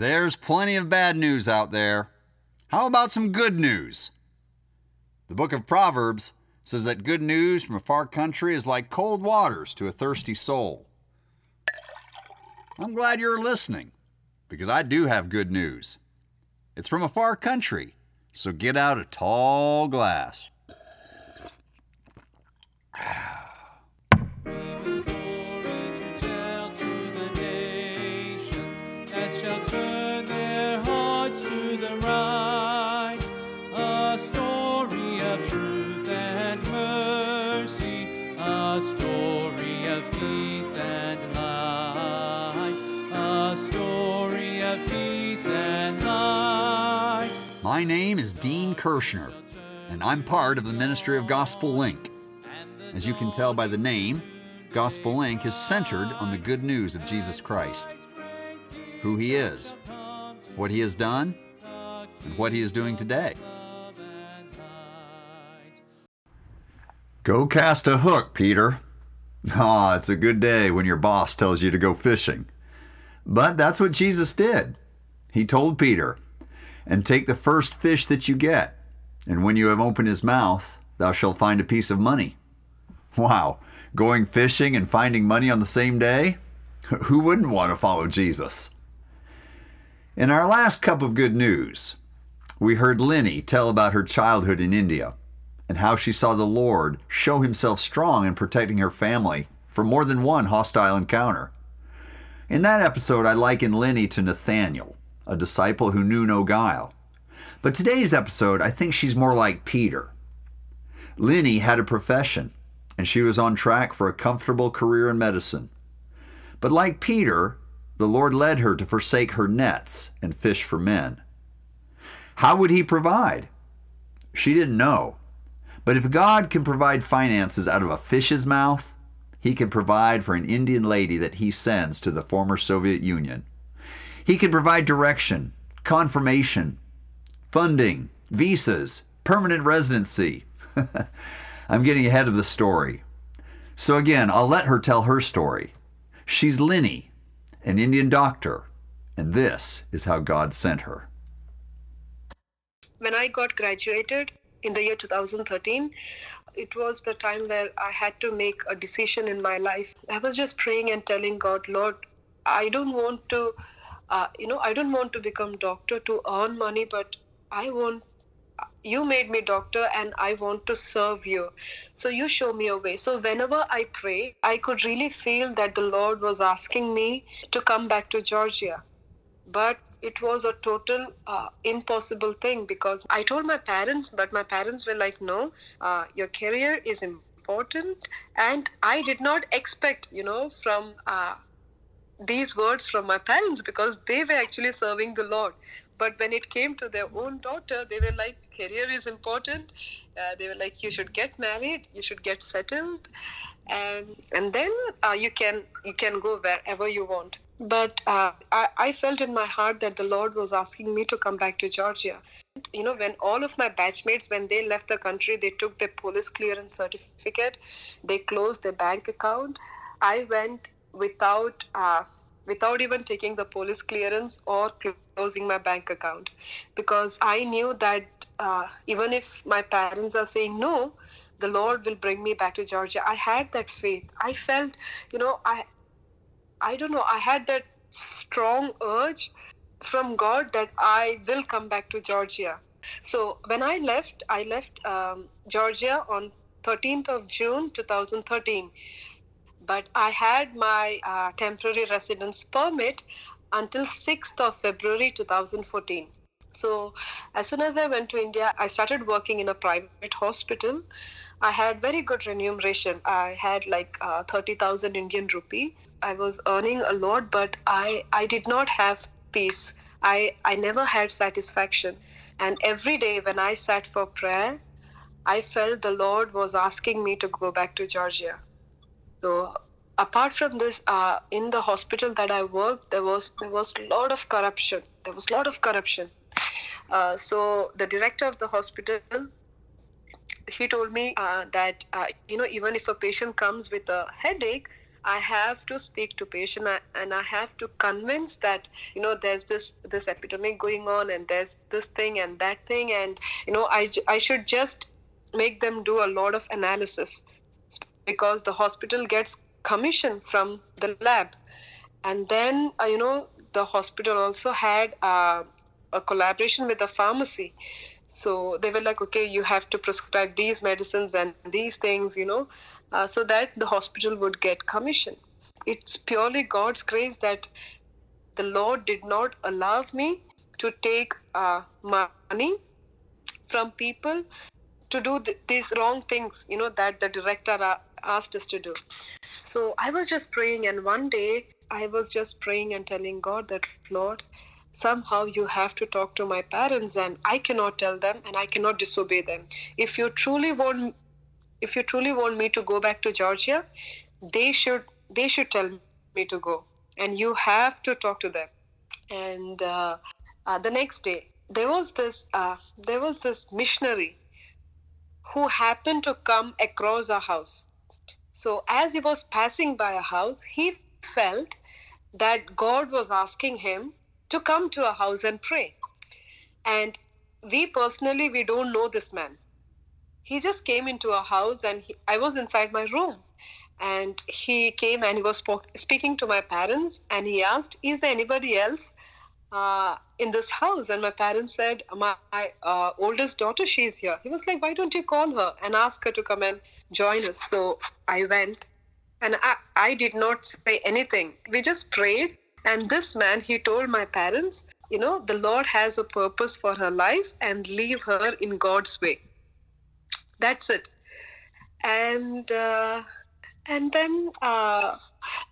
There's plenty of bad news out there. How about some good news? The book of Proverbs says that good news from a far country is like cold waters to a thirsty soul. I'm glad you're listening because I do have good news. It's from a far country, so get out a tall glass. Story of peace and light, a story of peace and light. My name is Dean Kirshner, and I'm part of the Ministry of Gospel Link. As you can tell by the name, Gospel Link is centered on the good news of Jesus Christ who He is, what He has done, and what He is doing today. Go cast a hook, Peter. Ah, it's a good day when your boss tells you to go fishing. But that's what Jesus did. He told Peter, And take the first fish that you get, and when you have opened his mouth, thou shalt find a piece of money. Wow, going fishing and finding money on the same day? Who wouldn't want to follow Jesus? In our last cup of good news, we heard Lini tell about her childhood in India and how she saw the Lord show himself strong in protecting her family from more than one hostile encounter. In that episode, I liken Lini to Nathaniel, a disciple who knew no guile. But today's episode, I think she's more like Peter. Lini had a profession, and she was on track for a comfortable career in medicine. But like Peter, the Lord led her to forsake her nets and fish for men. How would He provide? She didn't know. But if God can provide finances out of a fish's mouth, He can provide for an Indian lady that He sends to the former Soviet Union. He can provide direction, confirmation, funding, visas, permanent residency. I'm getting ahead of the story. So again, I'll let her tell her story. She's Lini, an Indian doctor, and this is how God sent her. When I got graduated in the year 2013, it was the time where I had to make a decision in my life. I was just praying and telling God, Lord, I don't want to, uh, you know, I don't want to become doctor to earn money, but I want you made me doctor and I want to serve you. So you show me a way. So whenever I pray, I could really feel that the Lord was asking me to come back to Georgia. But it was a total uh, impossible thing because I told my parents, but my parents were like, no, uh, your career is important. And I did not expect, you know, from uh, these words from my parents because they were actually serving the Lord. But when it came to their own daughter, they were like, career is important. Uh, they were like, you should get married, you should get settled, and and then uh, you can you can go wherever you want. But uh, I, I felt in my heart that the Lord was asking me to come back to Georgia. You know, when all of my batchmates, when they left the country, they took their police clearance certificate, they closed their bank account. I went without uh, without even taking the police clearance or closing my bank account because I knew that uh, even if my parents are saying no, the Lord will bring me back to Georgia. I had that faith. I felt, you know, I, I don't know, I had that strong urge from God that I will come back to Georgia. So when I left, I left um, Georgia on 13th of June 2013 but I had my uh, temporary residence permit until 6th of February 2014. So, as soon as I went to India, I started working in a private hospital. I had very good remuneration. I had like uh, 30,000 Indian rupee. I was earning a lot, but I, I did not have peace. I, I never had satisfaction. And every day when I sat for prayer, I felt the Lord was asking me to go back to Georgia. So apart from this, uh, in the hospital that I worked, there was there was a lot of corruption. There was a lot of corruption. Uh, so the director of the hospital, he told me uh, that uh, you know even if a patient comes with a headache, I have to speak to patient and I have to convince that you know there's this this epidemic going on and there's this thing and that thing and you know I, I should just make them do a lot of analysis because the hospital gets commission from the lab. And then uh, you know the hospital also had uh, a collaboration with the pharmacy so they were like okay you have to prescribe these medicines and these things you know uh, so that the hospital would get commission. It's purely god's grace that the lord did not allow me to take uh, money from people to do th- these wrong things you know that the director asked us to do. So i was just praying and one day i was just praying and telling god that lord somehow you have to talk to my parents and i cannot tell them and i cannot disobey them. If you truly want if you truly want me to go back to georgia they should they should tell me to go and you have to talk to them. And uh, uh, the next day there was this uh, there was this missionary who happened to come across our house. So as he was passing by a house he felt that god was asking him to come to a house and pray. And we personally we don't know this man. He just came into a house and he, i was inside my room. And he came and he was spoke, speaking to my parents and he asked is there anybody else uh, in this house? And my parents said my uh, oldest daughter she's here. He was like why don't you call her and ask her to come and join us? So i went and I, I did not say anything. We just prayed and this man he told my parents you know the lord has a purpose for her life and leave her in god's way. That's it. And uh, and then uh,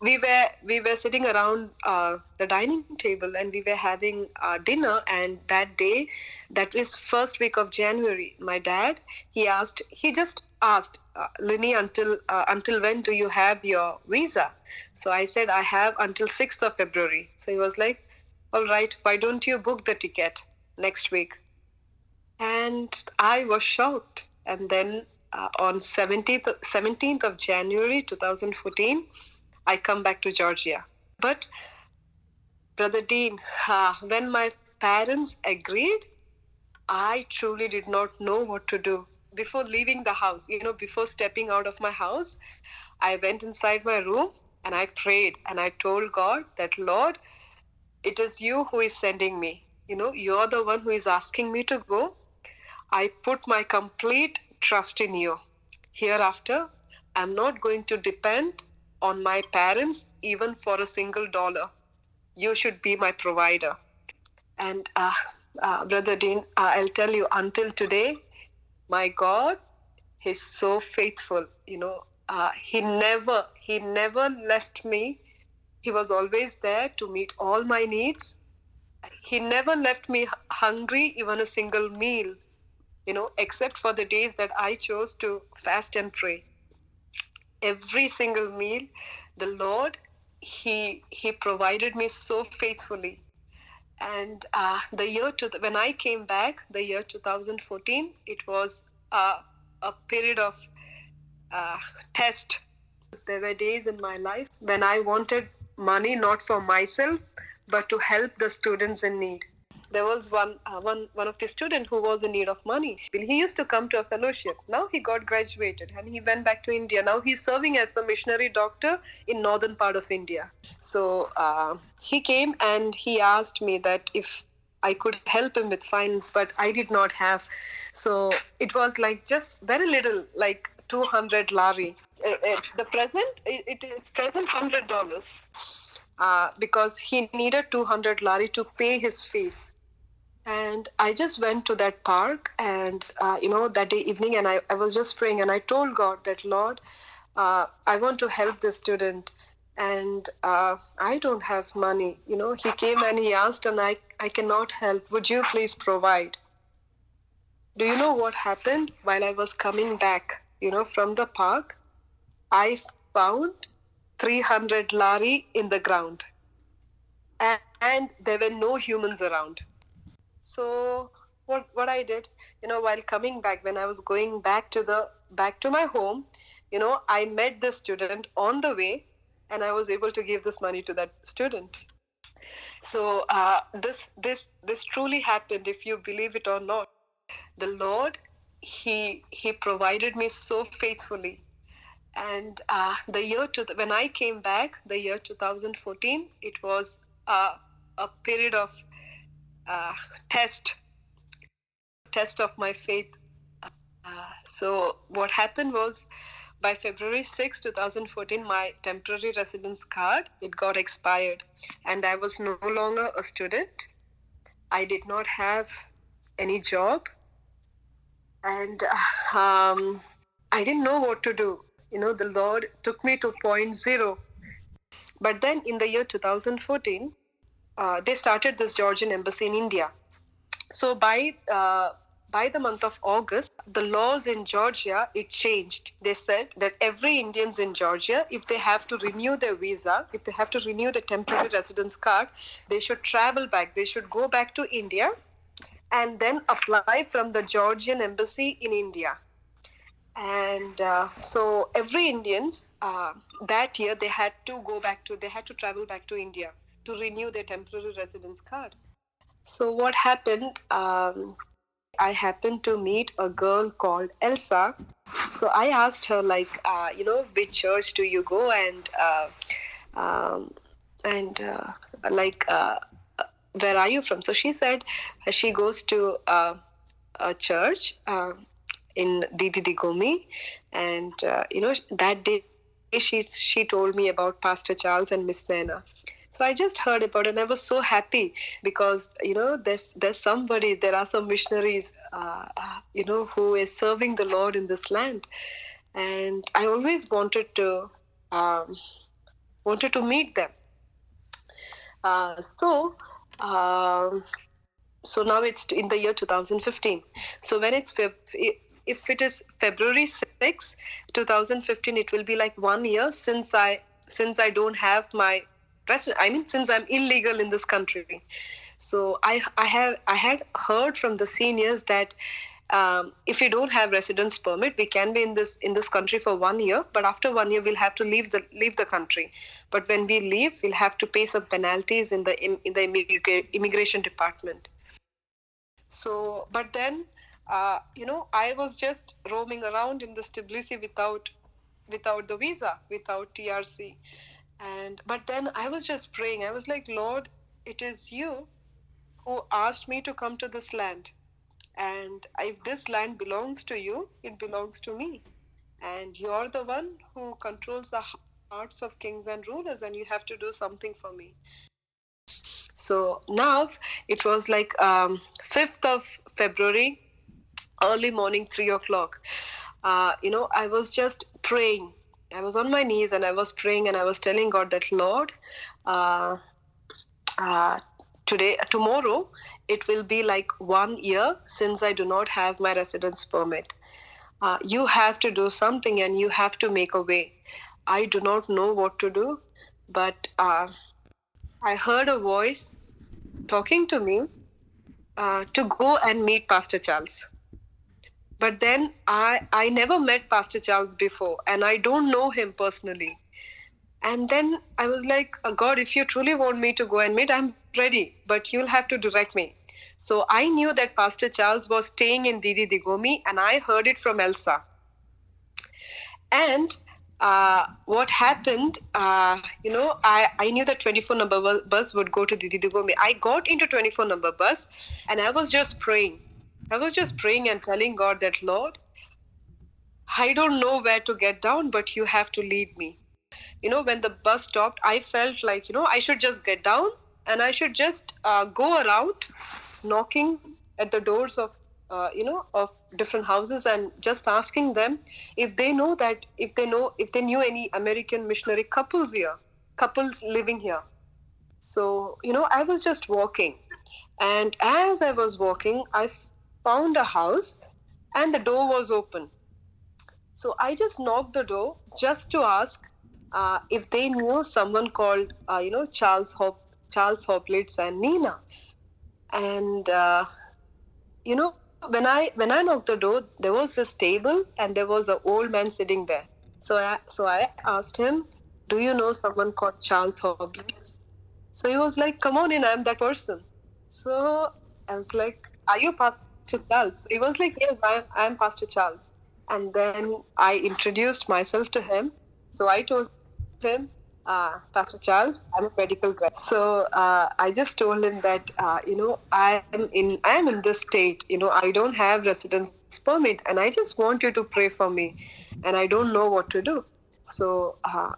we were we were sitting around uh, the dining table and we were having uh, dinner. And that day that is first week of january my dad he asked he just asked uh, Lini until uh, until when do you have your visa so i said i have until 6th of february so he was like all right why don't you book the ticket next week and i was shocked and then uh, on 17th, 17th of January 2014, I come back to Georgia. But, Brother Dean, uh, when my parents agreed, I truly did not know what to do. Before leaving the house, you know, before stepping out of my house, I went inside my room and I prayed and I told God that, Lord, it is you who is sending me. You know, you're the one who is asking me to go. I put my complete trust in you. Hereafter, I'm not going to depend on my parents even for a single dollar. You should be my provider. And uh, uh, Brother Dean, uh, I'll tell you, until today, my God, He's so faithful. You know, uh, He never, He never left me. He was always there to meet all my needs. He never left me hungry, even a single meal you know, except for the days that I chose to fast and pray. Every single meal, the Lord, He He provided me so faithfully. And uh, the year to when I came back, the year 2014, it was uh, a period of uh, test. There were days in my life when I wanted money not for myself, but to help the students in need there was one uh, one one of the student who was in need of money. He used to come to a fellowship. Now he got graduated and he went back to india. Now he's serving as a missionary doctor in northern part of india. So uh, he came and he asked me that if i could help him with finance but i did not have. So it was like just very little like 200 lari. It's the present it is present hundred dollars uh, because he needed 200 lari to pay his fees and i just went to that park and uh, you know that day evening and I, I was just praying and i told god that lord uh, i want to help this student and uh, i don't have money. You know he came and he asked and i i cannot help. Would you please provide? Do you know what happened while i was coming back you know from the park? I found 300 lari in the ground. And, and there were no humans around so what what i did you know while coming back when i was going back to the back to my home you know i met the student on the way and I was able to give this money to that student. So uh, this this this truly happened, if you believe it or not. The Lord, He He provided me so faithfully, and uh, the year to when I came back, the year 2014, it was uh, a period of uh, test test of my faith. Uh, so what happened was by February 6, 2014, my temporary residence card it got expired, and I was no longer a student. I did not have any job, and uh, um, I didn't know what to do. You know, the Lord took me to point zero. But then in the year 2014, uh, they started this Georgian embassy in India. So by uh, by the month of August, the laws in Georgia it changed. They said that every Indians in Georgia, if they have to renew their visa, if they have to renew the temporary residence card, they should travel back. They should go back to India, and then apply from the Georgian embassy in India. And uh, so every Indians uh, that year they had to go back to they had to travel back to India to renew their temporary residence card. So what happened? Um, I happened to meet a girl called Elsa. So I asked her, like, uh, you know, which church do you go, and uh, um, and uh, like, uh, where are you from? So she said she goes to uh, a church uh, in Didi Digomi, and uh, you know that day she she told me about Pastor Charles and Miss Nana. So I just heard about it and I was so happy because you know there's there's somebody there are some missionaries uh, uh, you know who is serving the Lord in this land, and I always wanted to um, wanted to meet them. Uh, so. Um, so now it's in the year 2015 so when it's if it is february 6 2015 it will be like one year since i since i don't have my resident i mean since i'm illegal in this country. So i i have i had heard from the seniors that um, if you don't have residence permit we can be in this in this country for one year but after one year we'll have to leave the leave the country. But when we leave we'll have to pay some penalties in the in, in the immigra- immigration department. So but then uh, you know i was just roaming around in this tbilisi without without the visa without trc and but then i was just praying. I was like lord it is you who asked me to come to this land. And if this land belongs to you it belongs to me. And you're the one who controls the hearts of kings and rulers and you have to do something for me. So now it was like um, 5th of february early morning 3 o'clock. Uh, you know i was just praying i was on my knees and i was praying and i was telling god that lord uh, uh, today tomorrow it will be like one year since i do not have my residence permit. Uh, you have to do something and you have to make a way. I do not know what to do but uh, i heard a voice talking to me uh, to go and meet pastor charles but then i i never met pastor charles before and i don't know him personally and then i was like "Uh, god if you truly want me to go and meet i'm ready but you'll have to direct me so i knew that pastor charles was staying in didi digomi and i heard it from elsa and uh, what happened, uh, you know, I, I knew that 24 number bus would go to Didi Digomi. I got into 24 number bus and I was just praying. I was just praying and telling God that, Lord, I don't know where to get down, but you have to lead me. You know, when the bus stopped, I felt like, you know, I should just get down and I should just uh, go around knocking at the doors of, uh, you know, of different houses and just asking them if they know that, if they know, if they knew any American missionary couples here, couples living here. So, you know, I was just walking. And as I was walking, I found a house and the door was open. So I just knocked the door just to ask uh, if they knew someone called, uh, you know, Charles Hop, Charles Hoplitz and Nina. And uh, you know, when I when I knocked the door, there was this table and there was an old man sitting there. So I so I asked him, Do you know someone called Charles Hobbies? So he was like, Come on in, I'm that person. So I was like, Are you Charles? He was like, Yes, I'm, I'm Pastor Charles. And then I introduced myself to him. So I told him, uh, Pastor Charles, I'm a medical grad. So uh, I just told him that uh, you know I am in I am in this state. You know I don't have residence permit, and I just want you to pray for me, and I don't know what to do. So uh,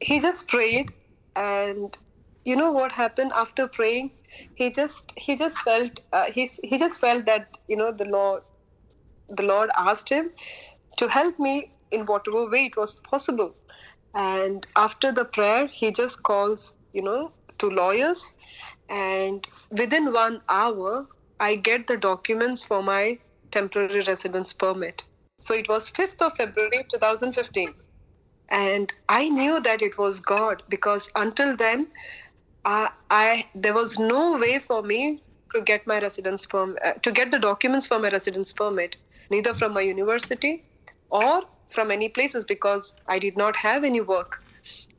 he just prayed, and you know what happened after praying? He just he just felt uh, he he just felt that you know the Lord the Lord asked him to help me in whatever way it was possible. And after the prayer he just calls you know to lawyers. And within one hour i get the documents for my temporary residence permit. So it was 5th of february 2015 and i knew that it was god because until then I, I there was no way for me to get my residence permit uh, to get the documents for my residence permit neither from my university or from any places because I did not have any work.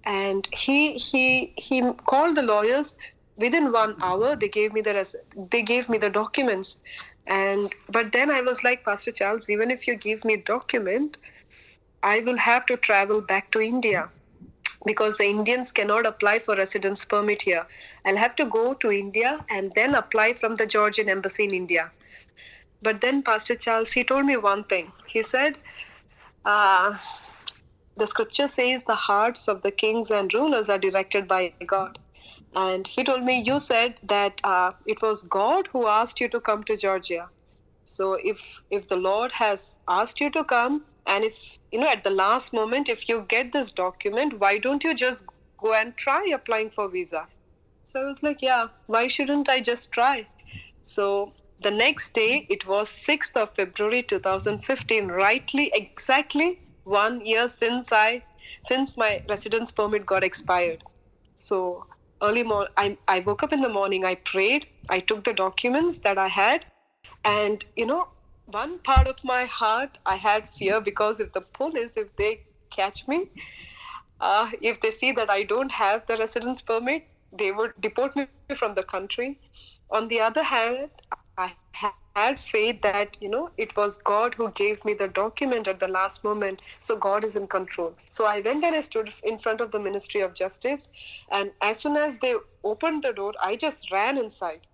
And he he he called the lawyers within one hour. They gave me the res- they gave me the documents, and but then I was like, Pastor Charles, even if you give me document, I will have to travel back to India because the Indians cannot apply for residence permit here. I'll have to go to India and then apply from the Georgian embassy in India. But then Pastor Charles, he told me one thing. He said, uh, the scripture says the hearts of the kings and rulers are directed by God. And he told me, You said that uh, it was God who asked you to come to Georgia. So if if the Lord has asked you to come, and if you know at the last moment, if you get this document, why don't you just go and try applying for visa? So I was like, Yeah, why shouldn't I just try? So the next day, it was 6th of February 2015, rightly exactly one year since I since my residence permit got expired. So early morning, I, I woke up in the morning, I prayed, I took the documents that I had, and you know, one part of my heart, I had fear because if the police, if they catch me, uh, if they see that I don't have the residence permit, they would deport me from the country. On the other hand, I had faith that you know it was God who gave me the document at the last moment. So God is in control. So I went and I stood in front of the Ministry of Justice, and as soon as they opened the door, I just ran inside.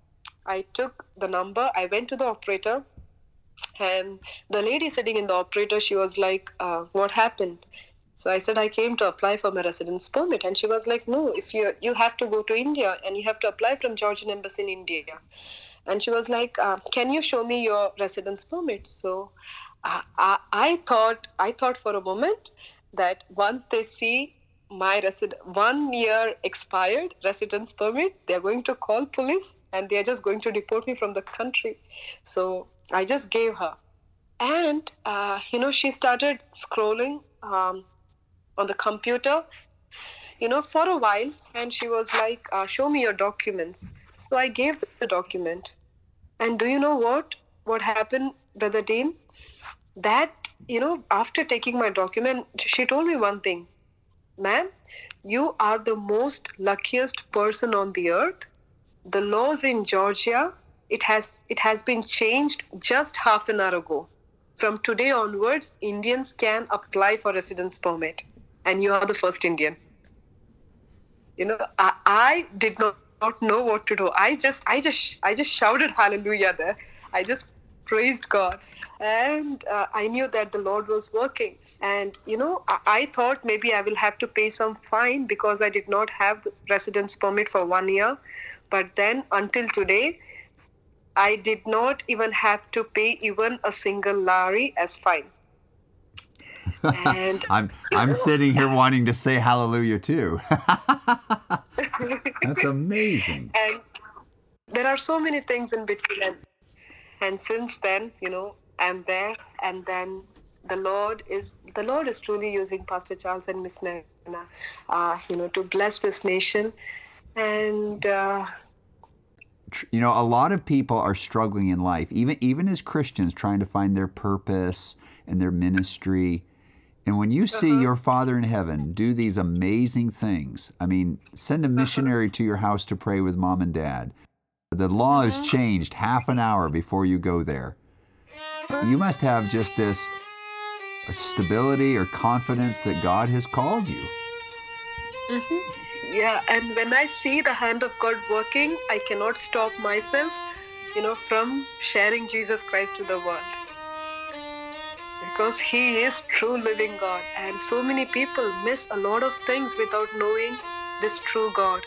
I took the number. I went to the operator, and the lady sitting in the operator, she was like, uh, "What happened?" So I said I came to apply for my residence permit, and she was like, "No, if you you have to go to India and you have to apply from Georgian embassy in India." and she was like uh, can you show me your residence permit so uh, I, I thought i thought for a moment that once they see my resident one year expired residence permit they're going to call police and they're just going to deport me from the country so i just gave her and uh, you know she started scrolling um, on the computer you know for a while and she was like uh, show me your documents so i gave the document and do you know what? What happened, Brother Dean? That, you know, after taking my document, she told me one thing Ma'am, you are the most luckiest person on the earth. The laws in Georgia, it has it has been changed just half an hour ago. From today onwards, Indians can apply for residence permit, and you are the first Indian. You know, I, I did not not know what to do. I just, I just, I just shouted hallelujah there. I just praised God, and uh, I knew that the Lord was working. And you know, I, I, thought maybe I will have to pay some fine because I did not have the residence permit for one year. But then, until today, I did not even have to pay even a single lari as fine. And I'm I'm sitting here wanting to say hallelujah too. That's amazing. And there are so many things in between and, and since then, you know, I'm there and then the Lord is the Lord is truly using Pastor Charles and Miss Nana, uh, you know, to bless this nation. And uh, you know, a lot of people are struggling in life, even even as Christians, trying to find their purpose and their ministry And when you see uh-huh. your Father in heaven do these amazing things, I mean, send a uh-huh. missionary to your house to pray with mom and dad. The law is uh-huh. changed half an hour before you go there. You must have just this stability or confidence that God has called you. Mm-hmm. Yeah, and when I see the hand of God working, I cannot stop myself, you know, from sharing Jesus Christ to the world. Because He is true living God, and so many people miss a lot of things without knowing this true God.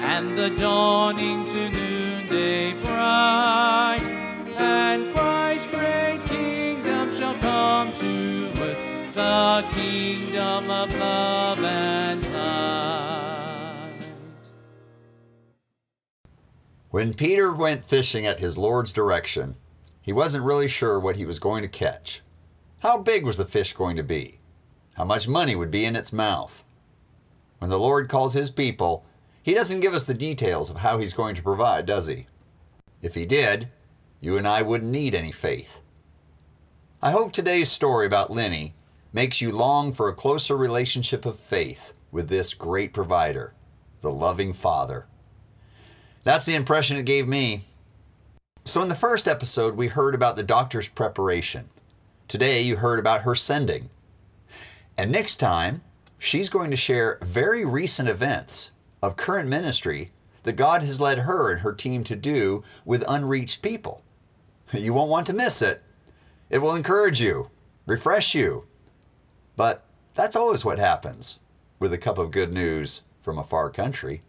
And the dawning to of love and light. When Peter went fishing at his Lord's direction, he wasn't really sure what he was going to catch. How big was the fish going to be? How much money would be in its mouth? When the Lord calls his people, he doesn't give us the details of how he's going to provide, does he? If he did, you and I wouldn't need any faith. I hope today's story about Lini makes you long for a closer relationship of faith with this great provider, the loving Father. That's the impression it gave me. So, in the first episode, we heard about the doctor's preparation. Today, you heard about her sending. And next time, she's going to share very recent events of current ministry that God has led her and her team to do with unreached people. You won't want to miss it. It will encourage you, refresh you. But that's always what happens with a cup of good news from a far country.